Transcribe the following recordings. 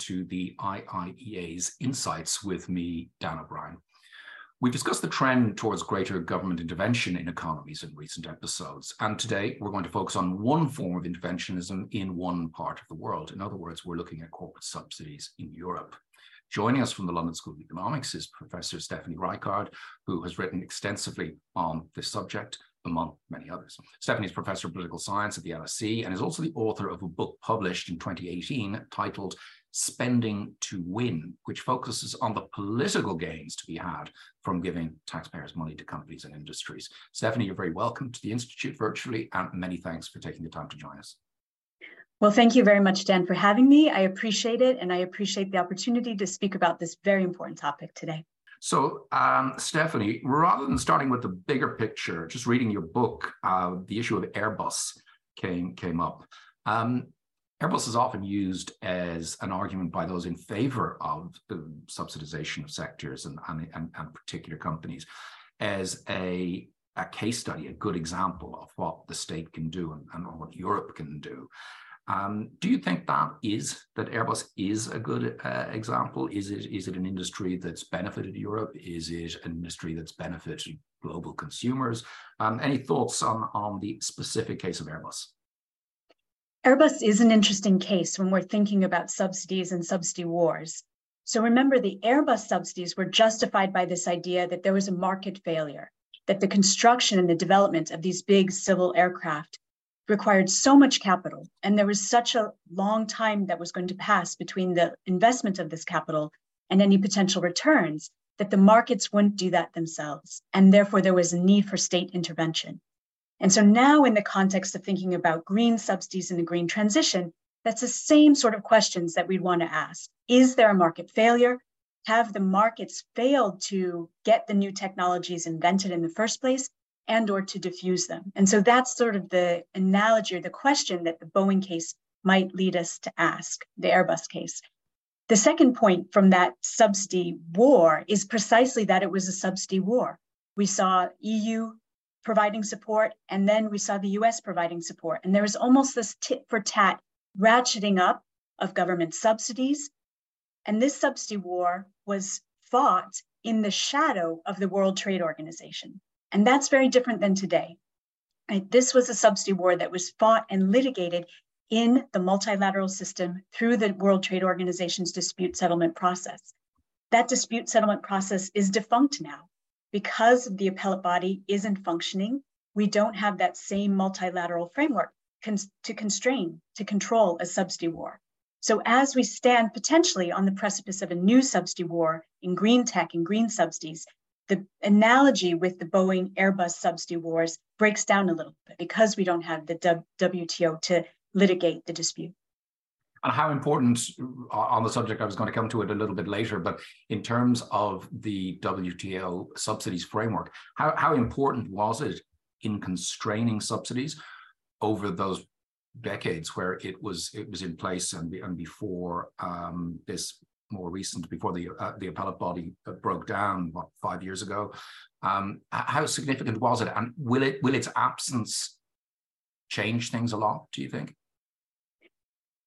to the IIEA's Insights with me, Dan O'Brien. We've discussed the trend towards greater government intervention in economies in recent episodes, and today we're going to focus on one form of interventionism in one part of the world. In other words, we're looking at corporate subsidies in Europe. Joining us from the London School of Economics is Professor Stephanie Rickard, who has written extensively on this subject among many others. Stephanie is professor of political science at the LSE and is also the author of a book published in 2018 titled Spending to Win, which focuses on the political gains to be had from giving taxpayers money to companies and industries. Stephanie, you're very welcome to the Institute virtually, and many thanks for taking the time to join us. Well, thank you very much, Dan, for having me. I appreciate it, and I appreciate the opportunity to speak about this very important topic today. So, um, Stephanie, rather than starting with the bigger picture, just reading your book, uh, the issue of Airbus came came up. Um, Airbus is often used as an argument by those in favor of the subsidization of sectors and, and, and, and particular companies as a, a case study, a good example of what the state can do and, and what Europe can do. Um, do you think that is that Airbus is a good uh, example? Is it is it an industry that's benefited Europe? Is it an industry that's benefited global consumers? Um, any thoughts on on the specific case of Airbus? Airbus is an interesting case when we're thinking about subsidies and subsidy wars. So remember, the Airbus subsidies were justified by this idea that there was a market failure, that the construction and the development of these big civil aircraft required so much capital, and there was such a long time that was going to pass between the investment of this capital and any potential returns that the markets wouldn't do that themselves. And therefore, there was a need for state intervention. And so now, in the context of thinking about green subsidies and the green transition, that's the same sort of questions that we'd want to ask. Is there a market failure? Have the markets failed to get the new technologies invented in the first place? and or to diffuse them. And so that's sort of the analogy or the question that the Boeing case might lead us to ask, the Airbus case. The second point from that subsidy war is precisely that it was a subsidy war. We saw EU providing support, and then we saw the US providing support. And there was almost this tit for tat ratcheting up of government subsidies. And this subsidy war was fought in the shadow of the World Trade Organization. And that's very different than today. This was a subsidy war that was fought and litigated in the multilateral system through the World Trade Organization's dispute settlement process. That dispute settlement process is defunct now because the appellate body isn't functioning. We don't have that same multilateral framework to constrain, to control a subsidy war. So, as we stand potentially on the precipice of a new subsidy war in green tech and green subsidies, the analogy with the Boeing Airbus subsidy wars breaks down a little bit because we don't have the WTO to litigate the dispute. And how important uh, on the subject, I was going to come to it a little bit later, but in terms of the WTO subsidies framework, how, how important was it in constraining subsidies over those decades where it was it was in place and, and before um, this more recent, before the uh, the appellate body uh, broke down, what five years ago. Um, how significant was it, and will it will its absence change things a lot? Do you think?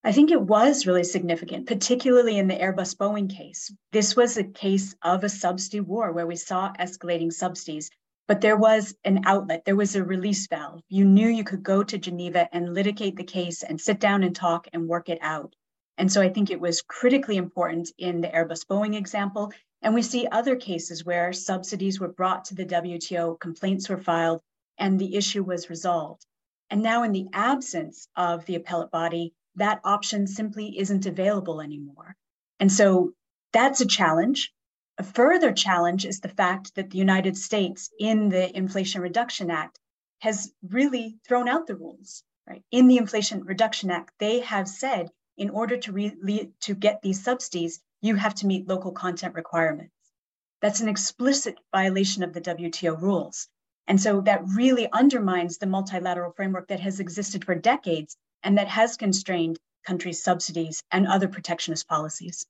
I think it was really significant, particularly in the Airbus Boeing case. This was a case of a subsidy war where we saw escalating subsidies, but there was an outlet, there was a release valve. You knew you could go to Geneva and litigate the case and sit down and talk and work it out. And so I think it was critically important in the Airbus Boeing example. And we see other cases where subsidies were brought to the WTO, complaints were filed, and the issue was resolved. And now, in the absence of the appellate body, that option simply isn't available anymore. And so that's a challenge. A further challenge is the fact that the United States, in the Inflation Reduction Act, has really thrown out the rules. Right? In the Inflation Reduction Act, they have said in order to, re- to get these subsidies, you have to meet local content requirements. That's an explicit violation of the WTO rules. And so that really undermines the multilateral framework that has existed for decades and that has constrained countries' subsidies and other protectionist policies.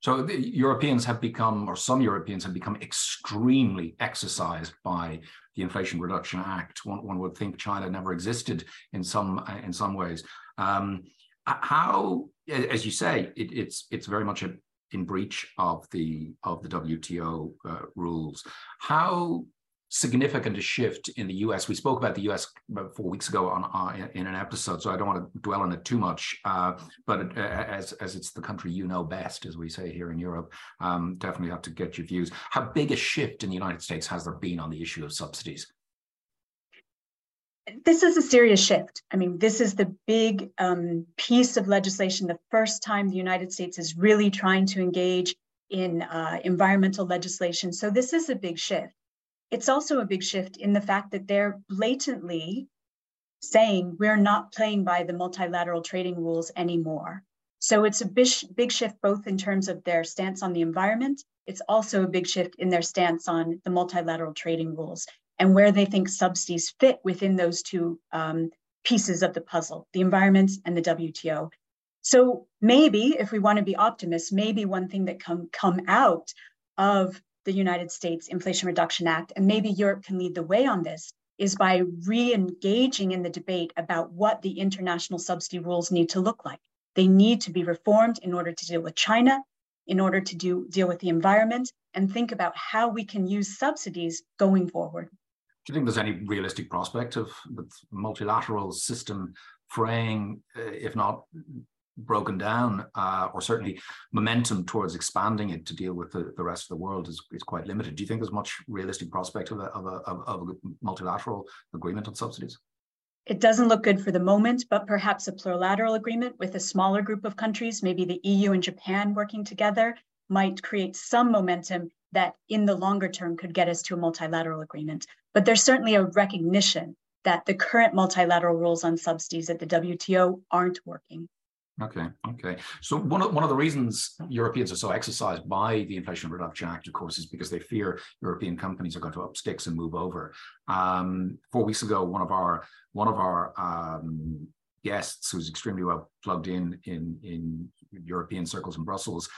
So the Europeans have become, or some Europeans have become extremely exercised by the Inflation Reduction Act. One, one would think China never existed in some in some ways. Um, how, as you say, it, it's it's very much a, in breach of the of the WTO uh, rules. How significant shift in the US. We spoke about the US about four weeks ago on uh, in an episode, so I don't want to dwell on it too much. Uh, but uh, as as it's the country you know best, as we say here in Europe, um, definitely have to get your views. How big a shift in the United States has there been on the issue of subsidies? This is a serious shift. I mean, this is the big um, piece of legislation, the first time the United States is really trying to engage in uh, environmental legislation. So this is a big shift. It's also a big shift in the fact that they're blatantly saying we're not playing by the multilateral trading rules anymore. So it's a big, big shift both in terms of their stance on the environment. It's also a big shift in their stance on the multilateral trading rules and where they think subsidies fit within those two um, pieces of the puzzle, the environment and the WTO. So maybe if we want to be optimists, maybe one thing that come come out of the United States Inflation Reduction Act, and maybe Europe can lead the way on this, is by re engaging in the debate about what the international subsidy rules need to look like. They need to be reformed in order to deal with China, in order to do, deal with the environment, and think about how we can use subsidies going forward. Do you think there's any realistic prospect of the multilateral system fraying, uh, if not broken down, uh, or certainly momentum towards expanding it to deal with the, the rest of the world is, is quite limited. Do you think there's much realistic prospect of a, of, a, of a multilateral agreement on subsidies? It doesn't look good for the moment, but perhaps a plurilateral agreement with a smaller group of countries, maybe the EU and Japan working together, might create some momentum that in the longer term could get us to a multilateral agreement. But there's certainly a recognition that the current multilateral rules on subsidies at the WTO aren't working. Okay, okay. So one of one of the reasons Europeans are so exercised by the Inflation Reduction Act, of course, is because they fear European companies are going to up sticks and move over. Um, four weeks ago, one of our one of our um, guests, who's extremely well plugged in in in European circles in Brussels,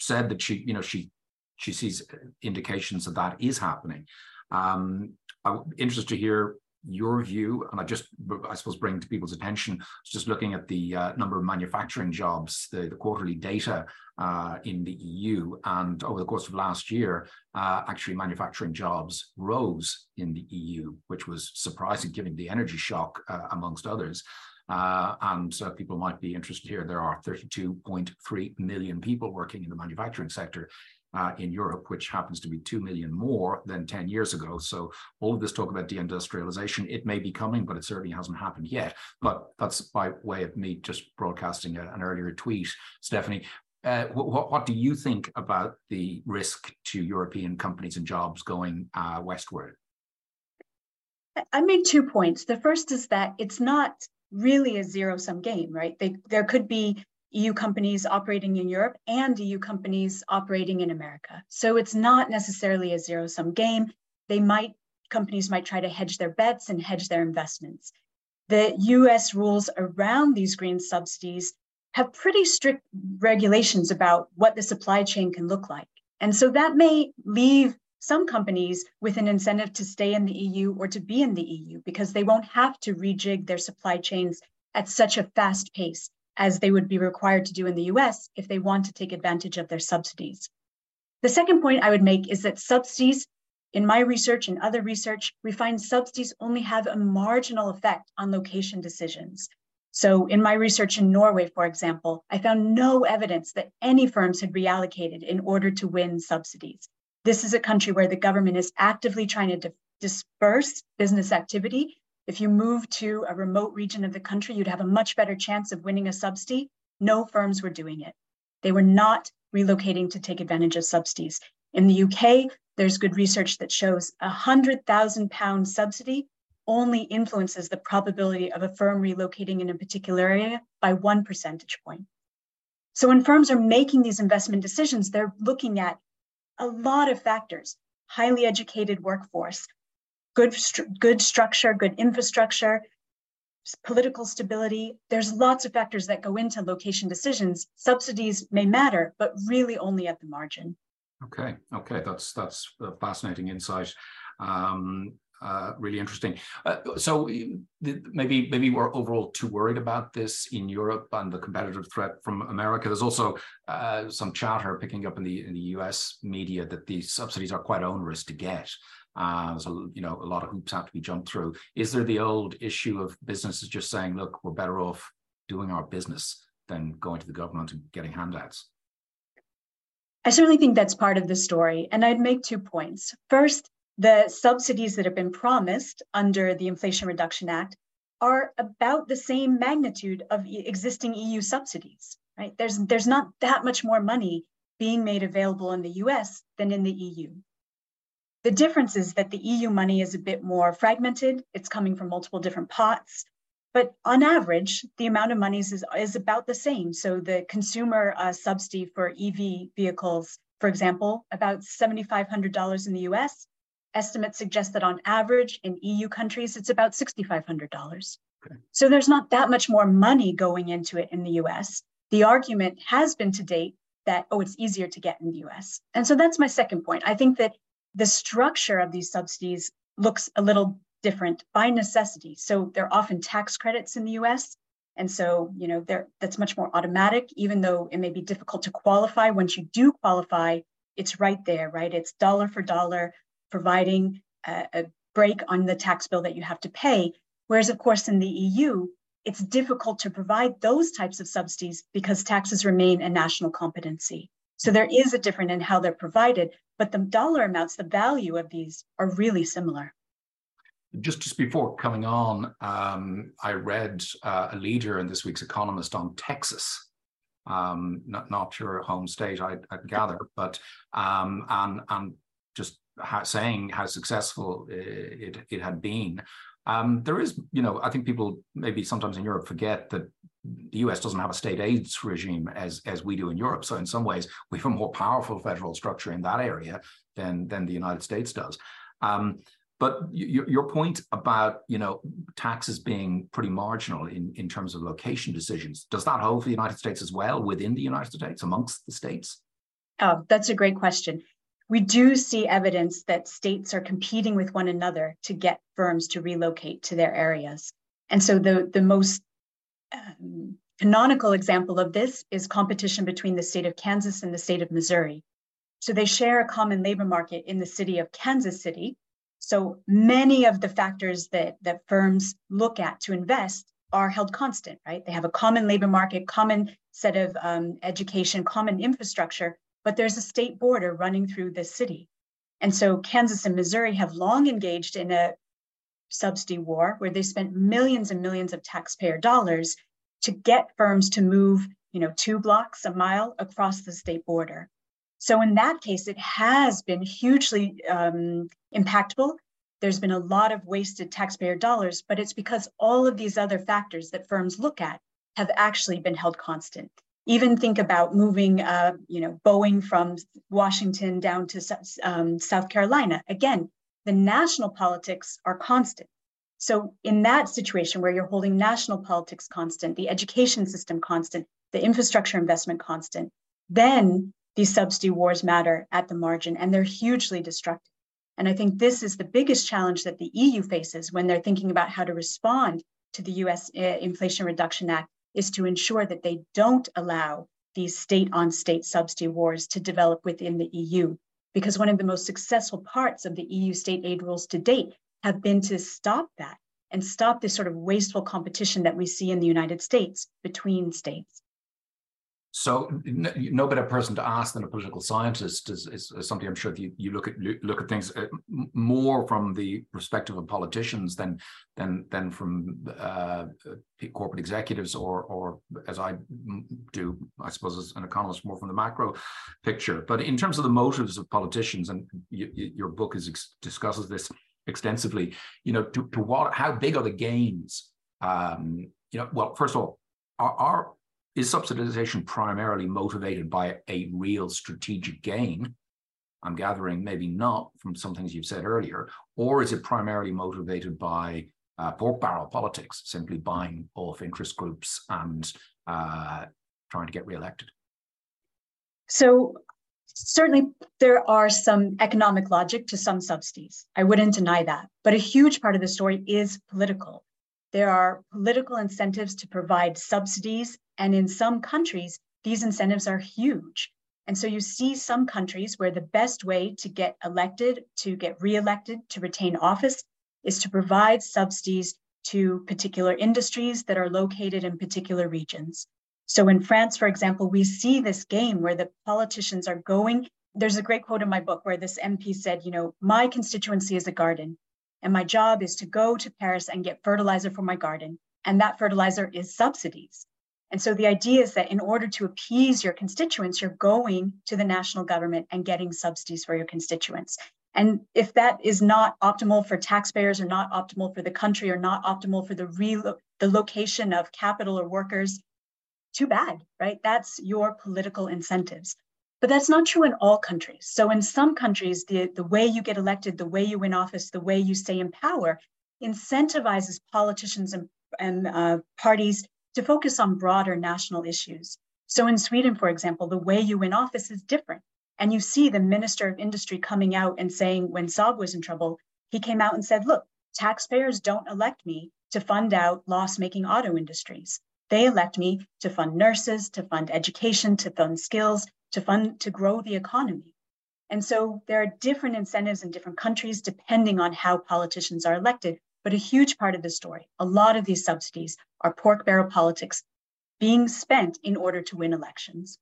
said that she, you know, she she sees indications that that is happening. Um, I'm interested to hear your view, and I just, I suppose, bring to people's attention, just looking at the uh, number of manufacturing jobs, the, the quarterly data uh, in the EU, and over the course of last year, uh, actually manufacturing jobs rose in the EU, which was surprising given the energy shock, uh, amongst others. Uh, and uh, people might be interested here. There are 32.3 million people working in the manufacturing sector uh, in Europe, which happens to be 2 million more than 10 years ago. So all of this talk about deindustrialization, it may be coming, but it certainly hasn't happened yet. But that's by way of me just broadcasting an earlier tweet. Stephanie, uh, what, what, do you think about the risk to European companies and jobs going uh, westward? I made two points. The first is that it's not really a zero sum game, right? They, there could be EU companies operating in Europe and EU companies operating in America. So it's not necessarily a zero sum game. They might, companies might try to hedge their bets and hedge their investments. The US rules around these green subsidies have pretty strict regulations about what the supply chain can look like. And so that may leave some companies with an incentive to stay in the EU or to be in the EU because they won't have to rejig their supply chains at such a fast pace as they would be required to do in the US if they want to take advantage of their subsidies. The second point I would make is that subsidies, in my research and other research, we find subsidies only have a marginal effect on location decisions. So, in my research in Norway, for example, I found no evidence that any firms had reallocated in order to win subsidies. This is a country where the government is actively trying to disperse business activity if you move to a remote region of the country, you'd have a much better chance of winning a subsidy. No firms were doing it. They were not relocating to take advantage of subsidies. In the UK, there's good research that shows a £100,000 subsidy only influences the probability of a firm relocating in a particular area by one percentage point. So when firms are making these investment decisions, they're looking at a lot of factors highly educated workforce, good, good structure, good infrastructure, political stability. There's lots of factors that go into location decisions. Subsidies may matter, but really only at the margin. Okay, okay, that's that's a fascinating insight. Um, uh, really interesting. Uh, so maybe maybe we're overall too worried about this in Europe and the competitive threat from America. There's also uh, some chatter picking up in the in the U.S. media that these subsidies are quite onerous to get. Uh, so you know a lot of hoops have to be jumped through. Is there the old issue of businesses just saying, "Look, we're better off doing our business than going to the government and getting handouts"? I certainly think that's part of the story. And I'd make two points. First, the subsidies that have been promised under the Inflation Reduction Act are about the same magnitude of existing EU subsidies, right? There's, there's not that much more money being made available in the US than in the EU. The difference is that the EU money is a bit more fragmented. It's coming from multiple different pots. But on average, the amount of monies is, is about the same. So the consumer uh, subsidy for EV vehicles, for example, about $7,500 in the US. Estimates suggest that on average in EU countries, it's about $6,500. Okay. So there's not that much more money going into it in the US. The argument has been to date that, oh, it's easier to get in the US. And so that's my second point. I think that the structure of these subsidies looks a little different by necessity. So they're often tax credits in the US. And so, you know, that's much more automatic, even though it may be difficult to qualify. Once you do qualify, it's right there, right? It's dollar for dollar, providing a, a break on the tax bill that you have to pay. Whereas, of course, in the EU, it's difficult to provide those types of subsidies because taxes remain a national competency. So there is a difference in how they're provided, but the dollar amounts, the value of these are really similar just just before coming on, um, I read uh, a leader in this week's Economist on Texas, um, not not your home state, I, I gather, but um, and and just how, saying how successful it it had been. Um, there is, you know, I think people maybe sometimes in Europe forget that the US doesn't have a state aids regime as as we do in Europe. So in some ways, we have a more powerful federal structure in that area than than the United States does. Um, but your, your point about you know taxes being pretty marginal in, in terms of location decisions, does that hold for the United States as well within the United States, amongst the states? Oh, that's a great question. We do see evidence that states are competing with one another to get firms to relocate to their areas. And so the, the most um, canonical example of this is competition between the state of Kansas and the state of Missouri. So they share a common labor market in the city of Kansas City, so many of the factors that, that firms look at to invest are held constant, right? They have a common labor market, common set of um, education, common infrastructure, but there's a state border running through this city. And so Kansas and Missouri have long engaged in a subsidy war where they spent millions and millions of taxpayer dollars to get firms to move, you know, two blocks, a mile across the state border. So in that case, it has been hugely um, impactful. There's been a lot of wasted taxpayer dollars, but it's because all of these other factors that firms look at have actually been held constant. Even think about moving, uh, you know, Boeing from Washington down to um, South Carolina. Again, the national politics are constant. So in that situation where you're holding national politics constant, the education system constant, the infrastructure investment constant, then these subsidy wars matter at the margin and they're hugely destructive. And I think this is the biggest challenge that the EU faces when they're thinking about how to respond to the US uh, Inflation Reduction Act is to ensure that they don't allow these state on state subsidy wars to develop within the EU. Because one of the most successful parts of the EU state aid rules to date have been to stop that and stop this sort of wasteful competition that we see in the United States between states. So no better person to ask than a political scientist is, is, is something I'm sure you, you look at look at things uh, more from the perspective of politicians than than than from uh, corporate executives or or as I do, I suppose as an economist, more from the macro picture. But in terms of the motives of politicians, and you, your book is discusses this extensively. You know, to, to what how big are the gains? Um, you know, well, first of all, are, are is subsidization primarily motivated by a real strategic gain? I'm gathering maybe not from some things you've said earlier, or is it primarily motivated by uh, pork barrel politics, simply buying off interest groups and uh, trying to get reelected? So certainly there are some economic logic to some subsidies. I wouldn't deny that. But a huge part of the story is political. There are political incentives to provide subsidies. And in some countries, these incentives are huge. And so you see some countries where the best way to get elected, to get reelected, to retain office is to provide subsidies to particular industries that are located in particular regions. So in France, for example, we see this game where the politicians are going. There's a great quote in my book where this MP said, you know, my constituency is a garden, and my job is to go to Paris and get fertilizer for my garden. And that fertilizer is subsidies. And so the idea is that in order to appease your constituents, you're going to the national government and getting subsidies for your constituents. And if that is not optimal for taxpayers or not optimal for the country or not optimal for the real the location of capital or workers, too bad, right? That's your political incentives. But that's not true in all countries. So in some countries, the, the way you get elected, the way you win office, the way you stay in power incentivizes politicians and, and uh, parties to focus on broader national issues. So in Sweden, for example, the way you win office is different. And you see the Minister of Industry coming out and saying when Saab was in trouble, he came out and said, look, taxpayers don't elect me to fund out loss making auto industries. They elect me to fund nurses, to fund education, to fund skills, to fund to grow the economy. And so there are different incentives in different countries depending on how politicians are elected. But a huge part of the story, a lot of these subsidies are pork barrel politics being spent in order to win elections.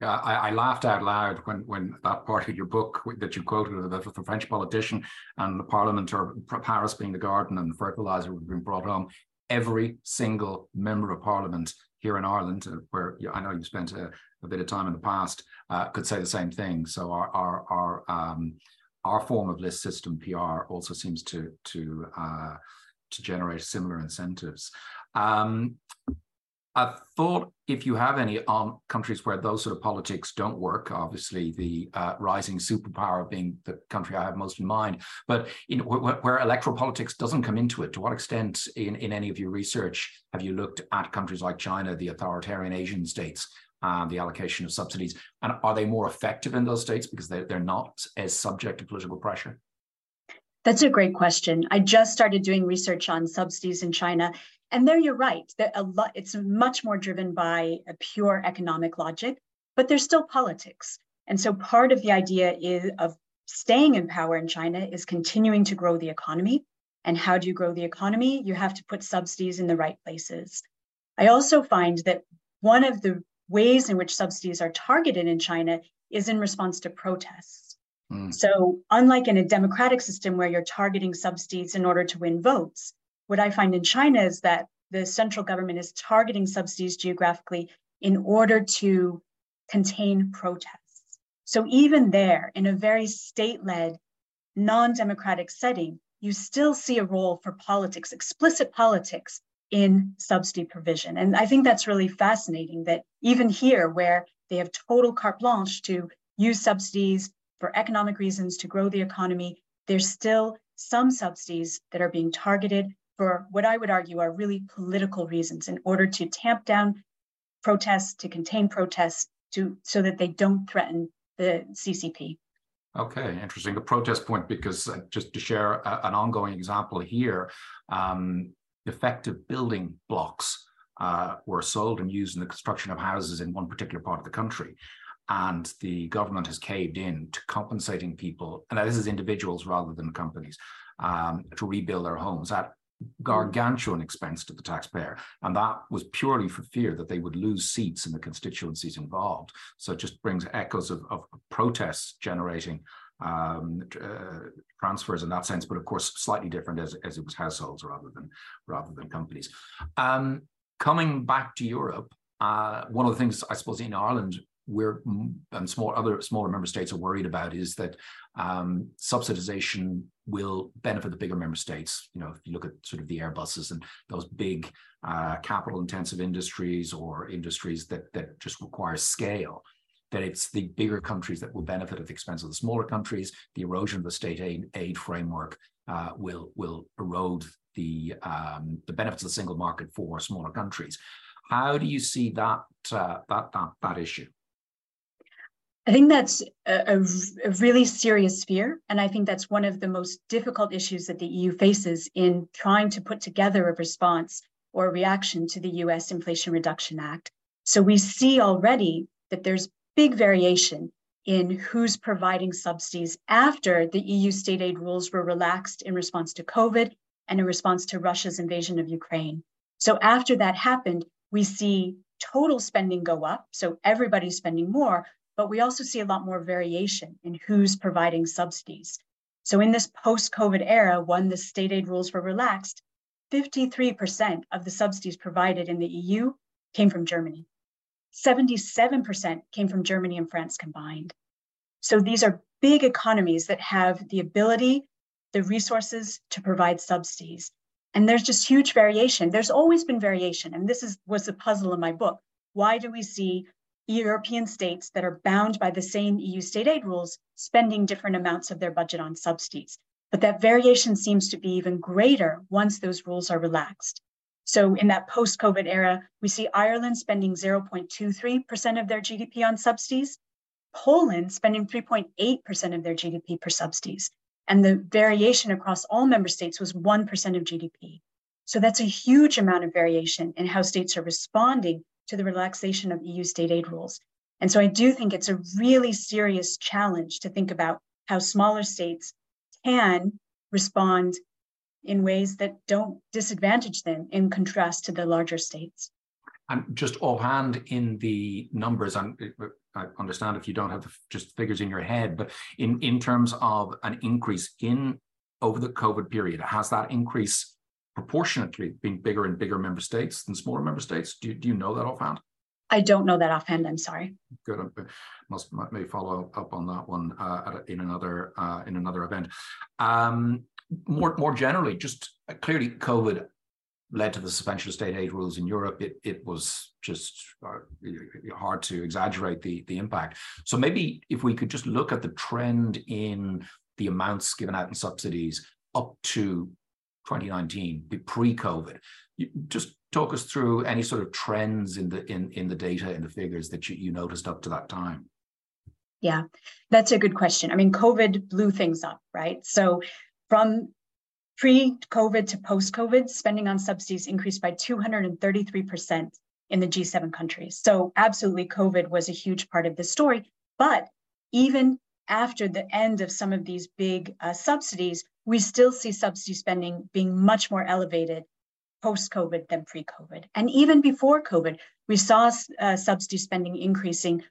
Yeah, I, I, laughed out loud when when that part of your book that you quoted about the French politician and the Parliament or Paris being the garden and the fertilizer being brought home every single member of parliament here in Ireland, uh, where I know you spent a, a, bit of time in the past, uh, could say the same thing. So our our our um, our form of list system PR also seems to to uh, to generate similar incentives. Um, I thought if you have any on countries where those sort of politics don't work, obviously the uh, rising superpower being the country I have most in mind, but in, where, electoral politics doesn't come into it, to what extent in, in any of your research have you looked at countries like China, the authoritarian Asian states, and the allocation of subsidies? And are they more effective in those states because they're, they're not as subject to political pressure? That's a great question. I just started doing research on subsidies in China, and there you're right. That a lot it's much more driven by a pure economic logic, but there's still politics. And so part of the idea is of staying in power in China is continuing to grow the economy. And how do you grow the economy? You have to put subsidies in the right places. I also find that one of the ways in which subsidies are targeted in China is in response to protests. Mm. So, unlike in a democratic system where you're targeting subsidies in order to win votes, what I find in China is that the central government is targeting subsidies geographically in order to contain protests. So even there, in a very state-led, non-democratic setting, you still see a role for politics, explicit politics in subsidy provision. And I think that's really fascinating that even here, where they have total carte blanche to use subsidies for economic reasons to grow the economy, there's still some subsidies that are being targeted for what I would argue are really political reasons in order to tamp down protests, to contain protests, to so that they don't threaten the CCP. Okay, interesting. A protest point because uh, just to share a, an ongoing example here, um, defective building blocks uh, were sold and used in the construction of houses in one particular part of the country. And the government has caved in to compensating people, and this is individuals rather than companies, um, to rebuild their homes at gargantuan expense to the taxpayer. And that was purely for fear that they would lose seats in the constituencies involved. So it just brings echoes of, of protests generating um, uh, transfers in that sense, but of course slightly different as, as it was households rather than rather than companies. Um, coming back to Europe, uh, one of the things I suppose in Ireland we're and small other smaller member states are worried about is that um, subsidization will benefit the bigger member states. You know, if you look at sort of the Airbuses and those big uh, capital intensive industries or industries that that just require scale, that it's the bigger countries that will benefit at the expense of the smaller countries. The erosion of the state aid, aid framework uh, will will erode the um, the benefits of the single market for smaller countries. How do you see that uh, that that that issue? I think that's a, a, really serious fear. And I think that's one of the most difficult issues that the EU faces in trying to put together a response or a reaction to the US Inflation Reduction Act. So we see already that there's big variation in who's providing subsidies after the EU state aid rules were relaxed in response to COVID and in response to Russia's invasion of Ukraine. So after that happened, we see total spending go up. So everybody's spending more, but we also see a lot more variation in who's providing subsidies. So in this post-COVID era, when the state aid rules were relaxed, 53% of the subsidies provided in the EU came from Germany. 77% came from Germany and France combined. So these are big economies that have the ability, the resources to provide subsidies. And there's just huge variation. There's always been variation. And this is was the puzzle in my book. Why do we see European states that are bound by the same EU state aid rules spending different amounts of their budget on subsidies. But that variation seems to be even greater once those rules are relaxed. So in that post-COVID era, we see Ireland spending 0.23% of their GDP on subsidies, Poland spending 3.8% of their GDP per subsidies. And the variation across all member states was 1% of GDP. So that's a huge amount of variation in how states are responding to the relaxation of EU state aid rules. And so I do think it's a really serious challenge to think about how smaller states can respond in ways that don't disadvantage them in contrast to the larger states. And just offhand in the numbers, and I understand if you don't have the just figures in your head, but in, in terms of an increase in over the COVID period, has that increase proportionately being bigger and bigger member states than smaller member states? Do you, do you know that offhand? I don't know that offhand. I'm sorry. Good. I must may follow up on that one uh, in another uh, in another event. Um, more more generally, just uh, clearly, COVID led to the suspension of state aid rules in Europe. It it was just uh, hard to exaggerate the the impact. So maybe if we could just look at the trend in the amounts given out in subsidies up to 2019, pre-COVID. Just talk us through any sort of trends in the in in the data in the figures that you, you noticed up to that time. Yeah, that's a good question. I mean, COVID blew things up, right? So from pre-COVID to post-COVID, spending on subsidies increased by 233% in the G7 countries. So absolutely, COVID was a huge part of the story. But even after the end of some of these big uh, subsidies, we still see subsidy spending being much more elevated post COVID than pre COVID. And even before COVID, we saw uh, subsidy spending increasing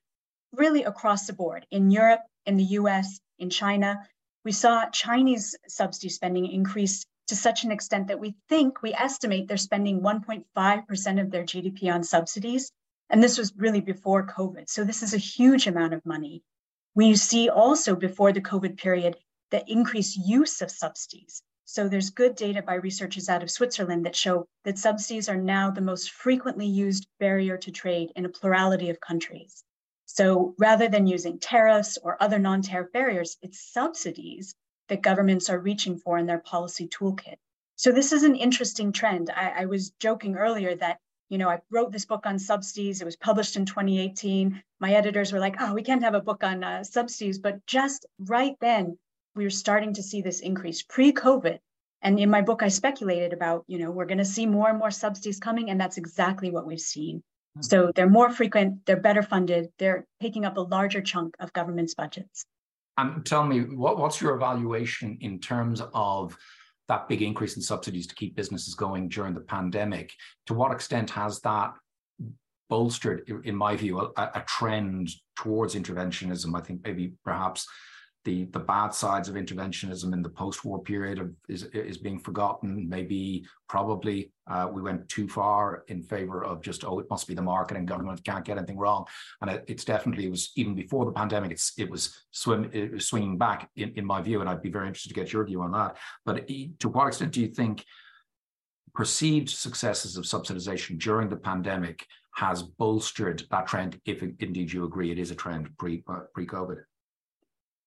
really across the board in Europe, in the US, in China. We saw Chinese subsidy spending increase to such an extent that we think, we estimate they're spending 1.5% of their GDP on subsidies. And this was really before COVID. So this is a huge amount of money. We see also before the COVID period the increased use of subsidies. So there's good data by researchers out of Switzerland that show that subsidies are now the most frequently used barrier to trade in a plurality of countries. So rather than using tariffs or other non-tariff barriers, it's subsidies that governments are reaching for in their policy toolkit. So this is an interesting trend. I, I was joking earlier that you know, I wrote this book on subsidies. It was published in 2018. My editors were like, oh, we can't have a book on uh, subsidies. But just right then, we were starting to see this increase pre-COVID. And in my book, I speculated about, you know, we're going to see more and more subsidies coming, and that's exactly what we've seen. Mm-hmm. So they're more frequent, they're better funded, they're taking up a larger chunk of government's budgets. And tell me, what, what's your evaluation in terms of that big increase in subsidies to keep businesses going during the pandemic? To what extent has that bolstered, in my view, a, a trend towards interventionism? I think maybe perhaps the the bad sides of interventionism in the post-war period of, is is being forgotten. Maybe probably uh, we went too far in favor of just oh it must be the market and government can't get anything wrong. And it, it's definitely it was even before the pandemic. It's it was swim it was swinging back in, in my view, and I'd be very interested to get your view on that. But to what extent do you think perceived successes of subsidization during the pandemic has bolstered that trend? If indeed you agree it is a trend pre uh, pre COVID.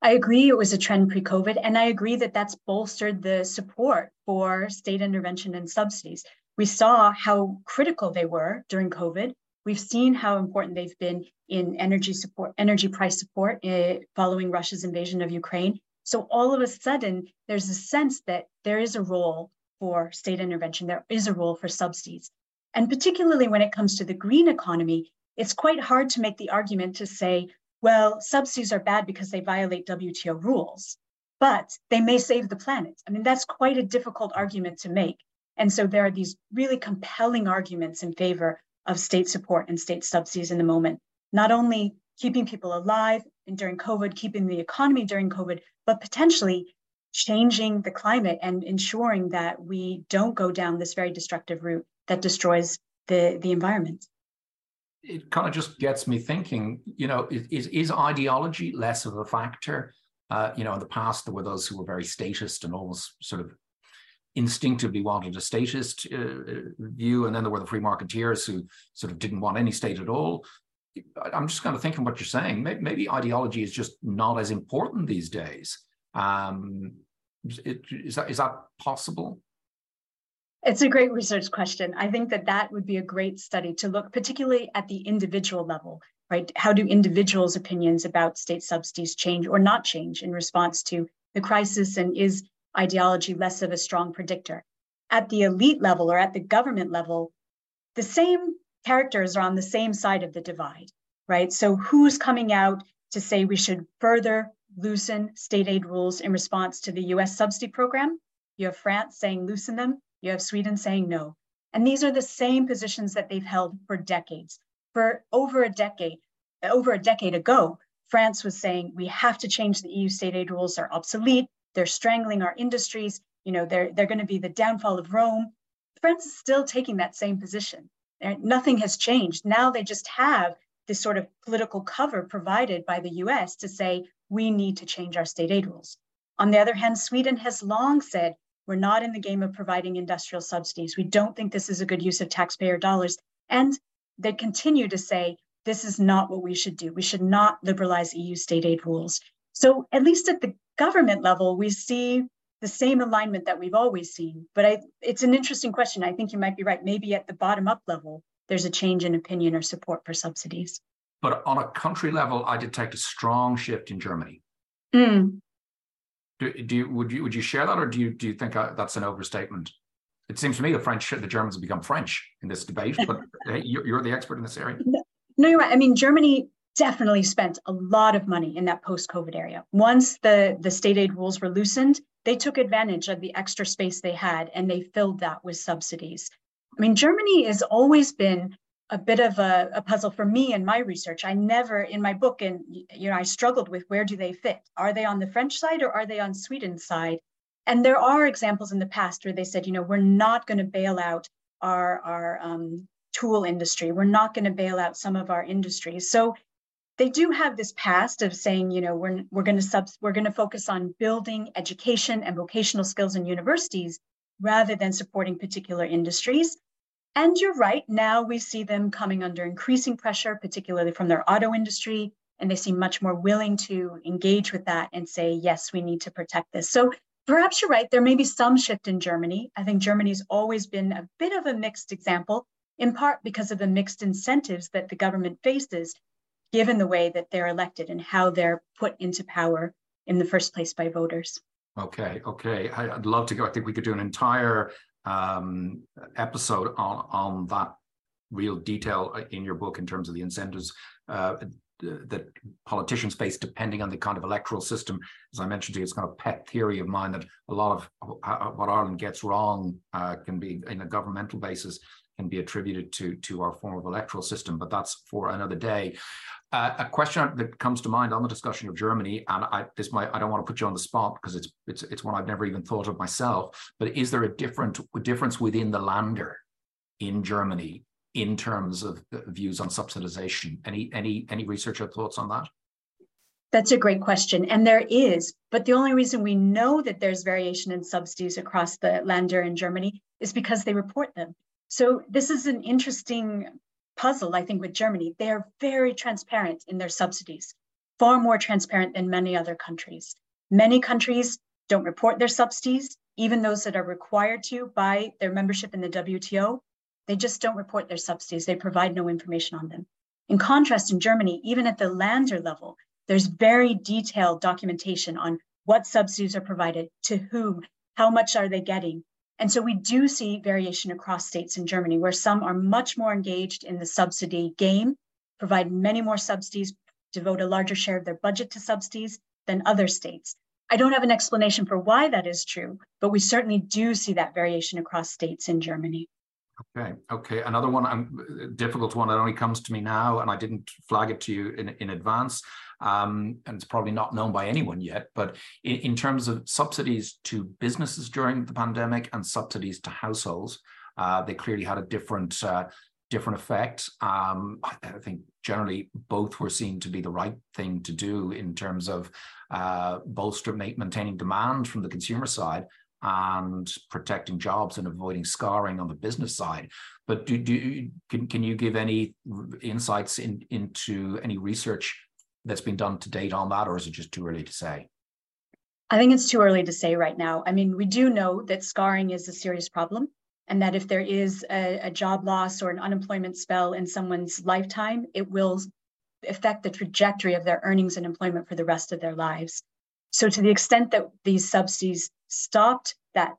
I agree it was a trend pre COVID, and I agree that that's bolstered the support for state intervention and subsidies. We saw how critical they were during COVID We've seen how important they've been in energy support, energy price support uh, following Russia's invasion of Ukraine. So all of a sudden, there's a sense that there is a role for state intervention, there is a role for subsidies. And particularly when it comes to the green economy, it's quite hard to make the argument to say, well, subsidies are bad because they violate WTO rules, but they may save the planet. I mean, that's quite a difficult argument to make. And so there are these really compelling arguments in favor of state support and state subsidies in the moment, not only keeping people alive and during COVID, keeping the economy during COVID, but potentially changing the climate and ensuring that we don't go down this very destructive route that destroys the, the environment. It kind of just gets me thinking, you know, is, is ideology less of a factor? Uh, you know, in the past, there were those who were very statist and almost sort of instinctively wanted a statist uh, view, and then there were the free marketeers who sort of didn't want any state at all. I'm just kind of thinking what you're saying. Maybe, maybe ideology is just not as important these days. Um, it, is that is that possible? It's a great research question. I think that that would be a great study to look particularly at the individual level, right? How do individuals' opinions about state subsidies change or not change in response to the crisis? And is ideology less of a strong predictor? At the elite level or at the government level, the same characters are on the same side of the divide, right? So who's coming out to say we should further loosen state aid rules in response to the US subsidy program? You have France saying loosen them, you have Sweden saying no. And these are the same positions that they've held for decades. For over a decade, over a decade ago, France was saying we have to change the EU state aid rules, they're obsolete, they're strangling our industries, you know, they're they're going to be the downfall of Rome. France is still taking that same position. Nothing has changed. Now they just have this sort of political cover provided by the US to say we need to change our state aid rules. On the other hand, Sweden has long said we're not in the game of providing industrial subsidies. We don't think this is a good use of taxpayer dollars. And they continue to say this is not what we should do. We should not liberalize EU state aid rules. So, at least at the government level, we see the same alignment that we've always seen. But I, it's an interesting question. I think you might be right. Maybe at the bottom up level, there's a change in opinion or support for subsidies. But on a country level, I detect a strong shift in Germany. Mm. Do, do you, would you would you share that, or do you do you think uh, that's an overstatement? It seems to me the French, the Germans have become French in this debate. But hey, you're, you're the expert in this area. No, you're right. I mean, Germany definitely spent a lot of money in that post-COVID area. Once the the state aid rules were loosened, they took advantage of the extra space they had and they filled that with subsidies. I mean, Germany has always been a bit of a, a, puzzle for me in my research. I never, in my book, and you know, I struggled with where do they fit? Are they on the French side or are they on Sweden's side? And there are examples in the past where they said, you know, we're not going to bail out our our um, tool industry. We're not going to bail out some of our industries. So they do have this past of saying, you know, we're we're going to sub we're going to focus on building education and vocational skills in universities rather than supporting particular industries. And you're right, now we see them coming under increasing pressure, particularly from their auto industry, and they seem much more willing to engage with that and say, yes, we need to protect this. So perhaps you're right, there may be some shift in Germany. I think Germany's always been a bit of a mixed example, in part because of the mixed incentives that the government faces, given the way that they're elected and how they're put into power in the first place by voters. Okay, okay. I'd love to go. I think we could do an entire um, episode on on that real detail in your book in terms of the incentives uh, that politicians face depending on the kind of electoral system. As I mentioned to you, it's kind of pet theory of mine that a lot of what Ireland gets wrong uh, can be, in a governmental basis, can be attributed to to our form of electoral system. But that's for another day. Uh, a question that comes to mind on the discussion of Germany, and I, this might I don't want to put you on the spot because it's it's it's one I've never even thought of myself. But is there a different a difference within the Länder in Germany in terms of views on subsidization? Any any any research or thoughts on that? That's a great question, and there is. But the only reason we know that there's variation in subsidies across the Länder in Germany is because they report them. So this is an interesting puzzle, I think, with Germany. They are very transparent in their subsidies, far more transparent than many other countries. Many countries don't report their subsidies, even those that are required to by their membership in the WTO. They just don't report their subsidies. They provide no information on them. In contrast, in Germany, even at the Länder level, there's very detailed documentation on what subsidies are provided, to whom, how much are they getting. And so we do see variation across states in Germany, where some are much more engaged in the subsidy game, provide many more subsidies, devote a larger share of their budget to subsidies than other states. I don't have an explanation for why that is true, but we certainly do see that variation across states in Germany. Okay, okay. Another one, um, difficult one that only comes to me now, and I didn't flag it to you in, in advance, um, and it's probably not known by anyone yet. But in, in, terms of subsidies to businesses during the pandemic and subsidies to households, uh, they clearly had a different uh, different effect. Um, I think generally both were seen to be the right thing to do in terms of uh, bolster maintaining demand from the consumer side and protecting jobs and avoiding scarring on the business side. But do, do can, can you give any insights in, into any research that's been done to date on that, or is it just too early to say? I think it's too early to say right now. I mean, we do know that scarring is a serious problem, and that if there is a, a job loss or an unemployment spell in someone's lifetime, it will affect the trajectory of their earnings and employment for the rest of their lives. So, to the extent that these subsidies stopped that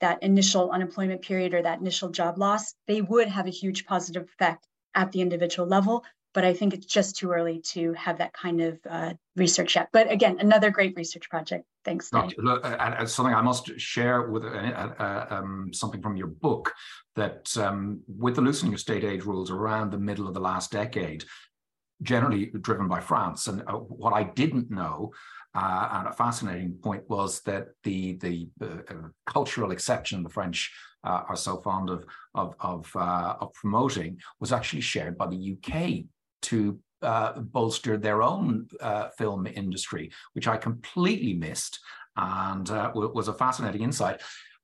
that initial unemployment period or that initial job loss, they would have a huge positive effect at the individual level. But I think it's just too early to have that kind of uh, research yet. But again, another great research project. Thanks. look, uh, something I must share with uh, uh, um, something from your book that um, with the loosening of state aid rules around the middle of the last decade, generally driven by France. And uh, what I didn't know uh, and a fascinating point was that the the uh, cultural exception the French uh, are so fond of of of, uh, of, promoting was actually shared by the UK to uh, bolster their own uh, film industry, which I completely missed, and was a fascinating insight.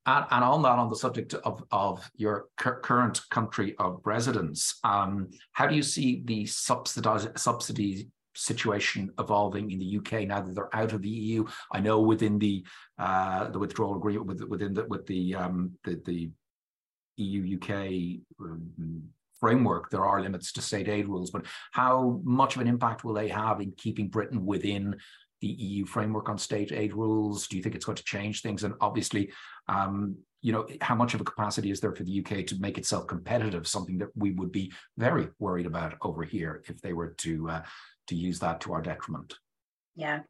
And, and, on that, on the subject of, of your current country of residence, um, how do you see the subsidy situation evolving in the UK now that they're out of the EU. I know within the uh, the withdrawal agreement with, within the with the um, the, the EU UK um, framework, there are limits to state aid rules. But how much of an impact will they have in keeping Britain within the EU framework on state aid rules? Do you think it's going to change things? And obviously, um, you know, how much of a capacity is there for the UK to make itself competitive? Something that we would be very worried about over here if they were to uh, to use that to our detriment. Yeah.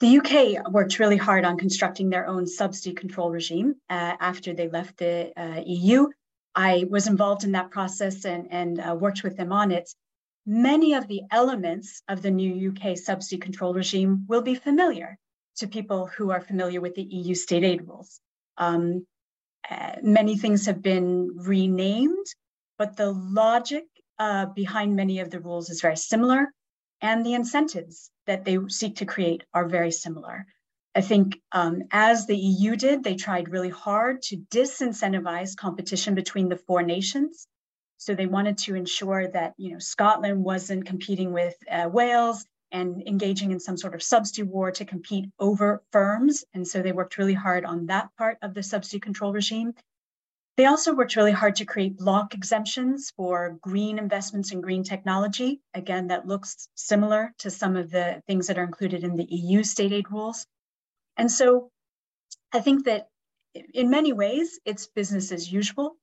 The UK worked really hard on constructing their own subsidy control regime uh, after they left the uh, EU. I was involved in that process and, and uh, worked with them on it. Many of the elements of the new UK subsidy control regime will be familiar to people who are familiar with the EU state aid rules. Um, uh, many things have been renamed, but the logic uh, behind many of the rules is very similar and the incentives that they seek to create are very similar. I think um, as the EU did, they tried really hard to disincentivize competition between the four nations. So they wanted to ensure that you know Scotland wasn't competing with uh, Wales and engaging in some sort of subsidy war to compete over firms. And so they worked really hard on that part of the subsidy control regime. They also worked really hard to create block exemptions for green investments in green technology. Again, that looks similar to some of the things that are included in the EU state aid rules. And so I think that in many ways, it's business as usual.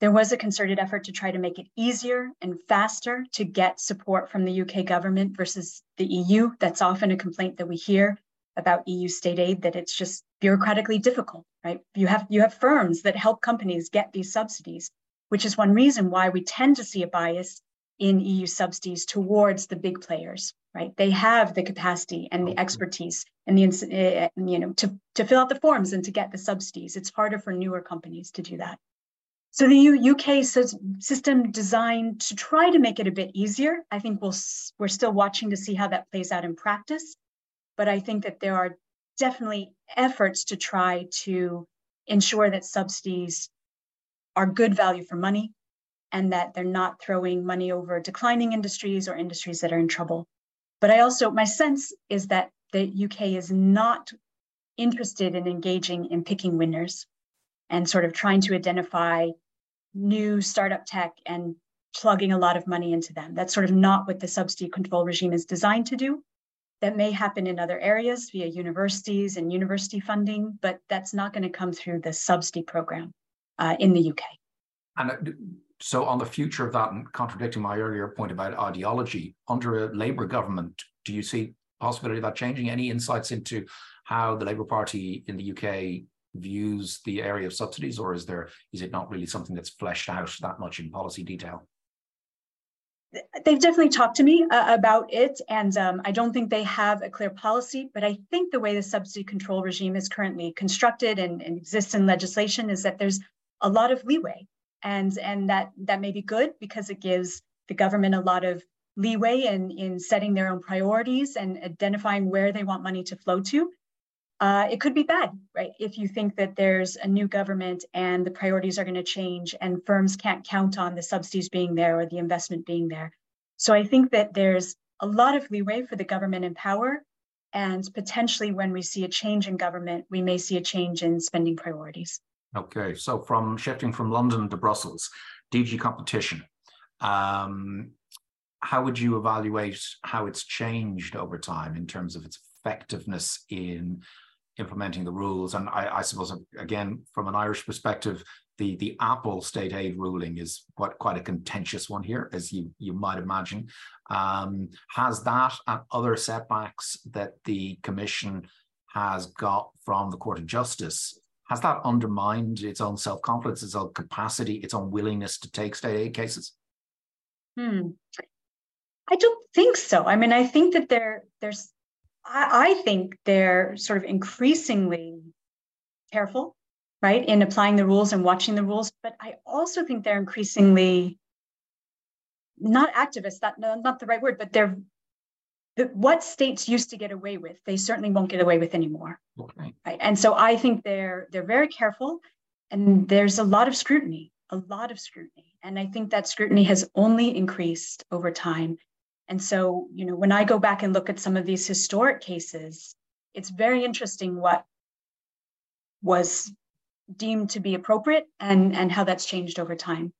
There was a concerted effort to try to make it easier and faster to get support from the UK government versus the EU. That's often a complaint that we hear about EU state aid that it's just bureaucratically difficult, right? You have you have firms that help companies get these subsidies, which is one reason why we tend to see a bias in EU subsidies towards the big players, right? They have the capacity and the expertise and the uh, you know to to fill out the forms and to get the subsidies. It's harder for newer companies to do that. So the UK system designed to try to make it a bit easier. I think we'll we're still watching to see how that plays out in practice but I think that there are definitely efforts to try to ensure that subsidies are good value for money and that they're not throwing money over declining industries or industries that are in trouble. But I also, my sense is that the UK is not interested in engaging in picking winners and sort of trying to identify new startup tech and plugging a lot of money into them. That's sort of not what the subsidy control regime is designed to do. That may happen in other areas via universities and university funding, but that's not going to come through the subsidy program uh, in the UK. And uh, so, on the future of that, and contradicting my earlier point about ideology, under a Labour government, do you see possibility of that changing? Any insights into how the Labour Party in the UK views the area of subsidies, or is there is it not really something that's fleshed out that much in policy detail? They've definitely talked to me uh, about it, and um, I don't think they have a clear policy. But I think the way the subsidy control regime is currently constructed and, and exists in legislation is that there's a lot of leeway, and and that that may be good because it gives the government a lot of leeway in in setting their own priorities and identifying where they want money to flow to. Uh, it could be bad, right? If you think that there's a new government and the priorities are going to change and firms can't count on the subsidies being there or the investment being there. So I think that there's a lot of leeway for the government in power. And potentially, when we see a change in government, we may see a change in spending priorities. Okay, so from shifting from London to Brussels, DG competition. Um, how would you evaluate how it's changed over time in terms of its effectiveness in implementing the rules. And I, I, suppose, again, from an Irish perspective, the, the Apple state aid ruling is quite, quite a contentious one here, as you, you might imagine. Um, has that and other setbacks that the Commission has got from the Court of Justice, has that undermined its own self-confidence, its own capacity, its own willingness to take state aid cases? Hmm. I don't think so. I mean, I think that there there's I, I think they're sort of increasingly careful, right, in applying the rules and watching the rules. But I also think they're increasingly not activists, that no, not the right word, but they're the, what states used to get away with, they certainly won't get away with anymore. Okay. Right? And so I think they're they're very careful, and there's a lot of scrutiny, a lot of scrutiny, and I think that scrutiny has only increased over time. And so, you know, when I go back and look at some of these historic cases, it's very interesting what was deemed to be appropriate and, and how that's changed over time.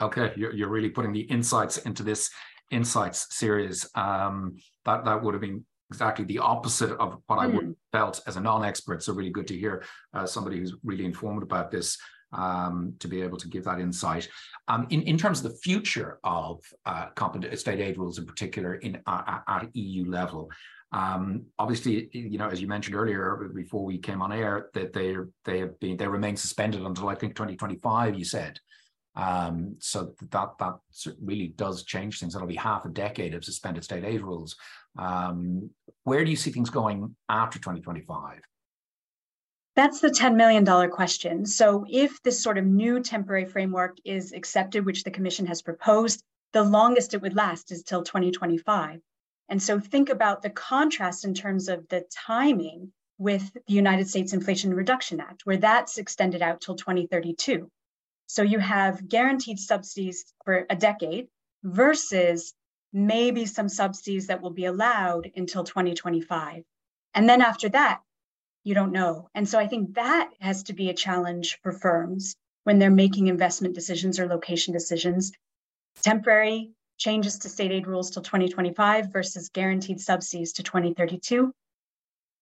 Okay, you're, you're really putting the insights into this insights series. Um, that that would have been exactly the opposite of what mm. I would hmm. felt as a non-expert. So really good to hear uh, somebody who's really informed about this um, to be able to give that insight. Um, in, in terms of the future of uh, state aid rules in particular in uh, at EU level, um, obviously, you know, as you mentioned earlier before we came on air, that they they have been they remain suspended until I think 2025. You said, um, so that that really does change things. That'll be half a decade of suspended state aid rules. Um, where do you see things going after 2025? That's the $10 million question. So, if this sort of new temporary framework is accepted, which the Commission has proposed, the longest it would last is till 2025. And so, think about the contrast in terms of the timing with the United States Inflation Reduction Act, where that's extended out till 2032. So, you have guaranteed subsidies for a decade versus maybe some subsidies that will be allowed until 2025. And then after that, you don't know. And so I think that has to be a challenge for firms when they're making investment decisions or location decisions. Temporary changes to state aid rules till 2025 versus guaranteed subsidies to 2032.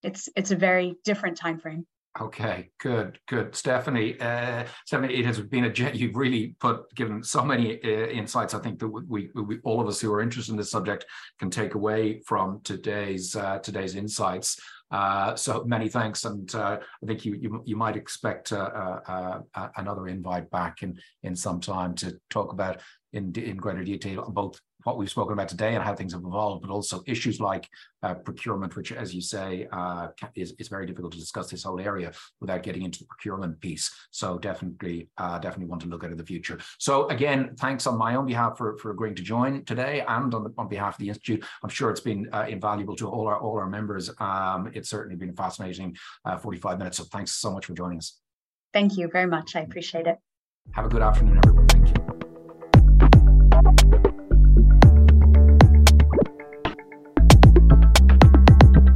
It's it's a very different time frame. Okay, good, good, Stephanie. Uh, Stephanie, it has been a you've really put given so many uh, insights. I think that we, we, all of us who are interested in this subject can take away from today's uh, today's insights. Uh, so many thanks, and uh, I think you you, you might expect uh, another invite back in in some time to talk about in in greater detail both what we've spoken about today and how things have evolved, but also issues like uh, procurement, which, as you say, uh, is, is very difficult to discuss this whole area without getting into the procurement piece. So definitely, uh, definitely want to look at in the future. So again, thanks on my own behalf for, for agreeing to join today and on, the, on behalf of the Institute. I'm sure it's been uh, invaluable to all our all our members. Um, it's certainly been a fascinating uh, 45 minutes. So thanks so much for joining us. Thank you very much. I appreciate it. Have a good afternoon, everyone.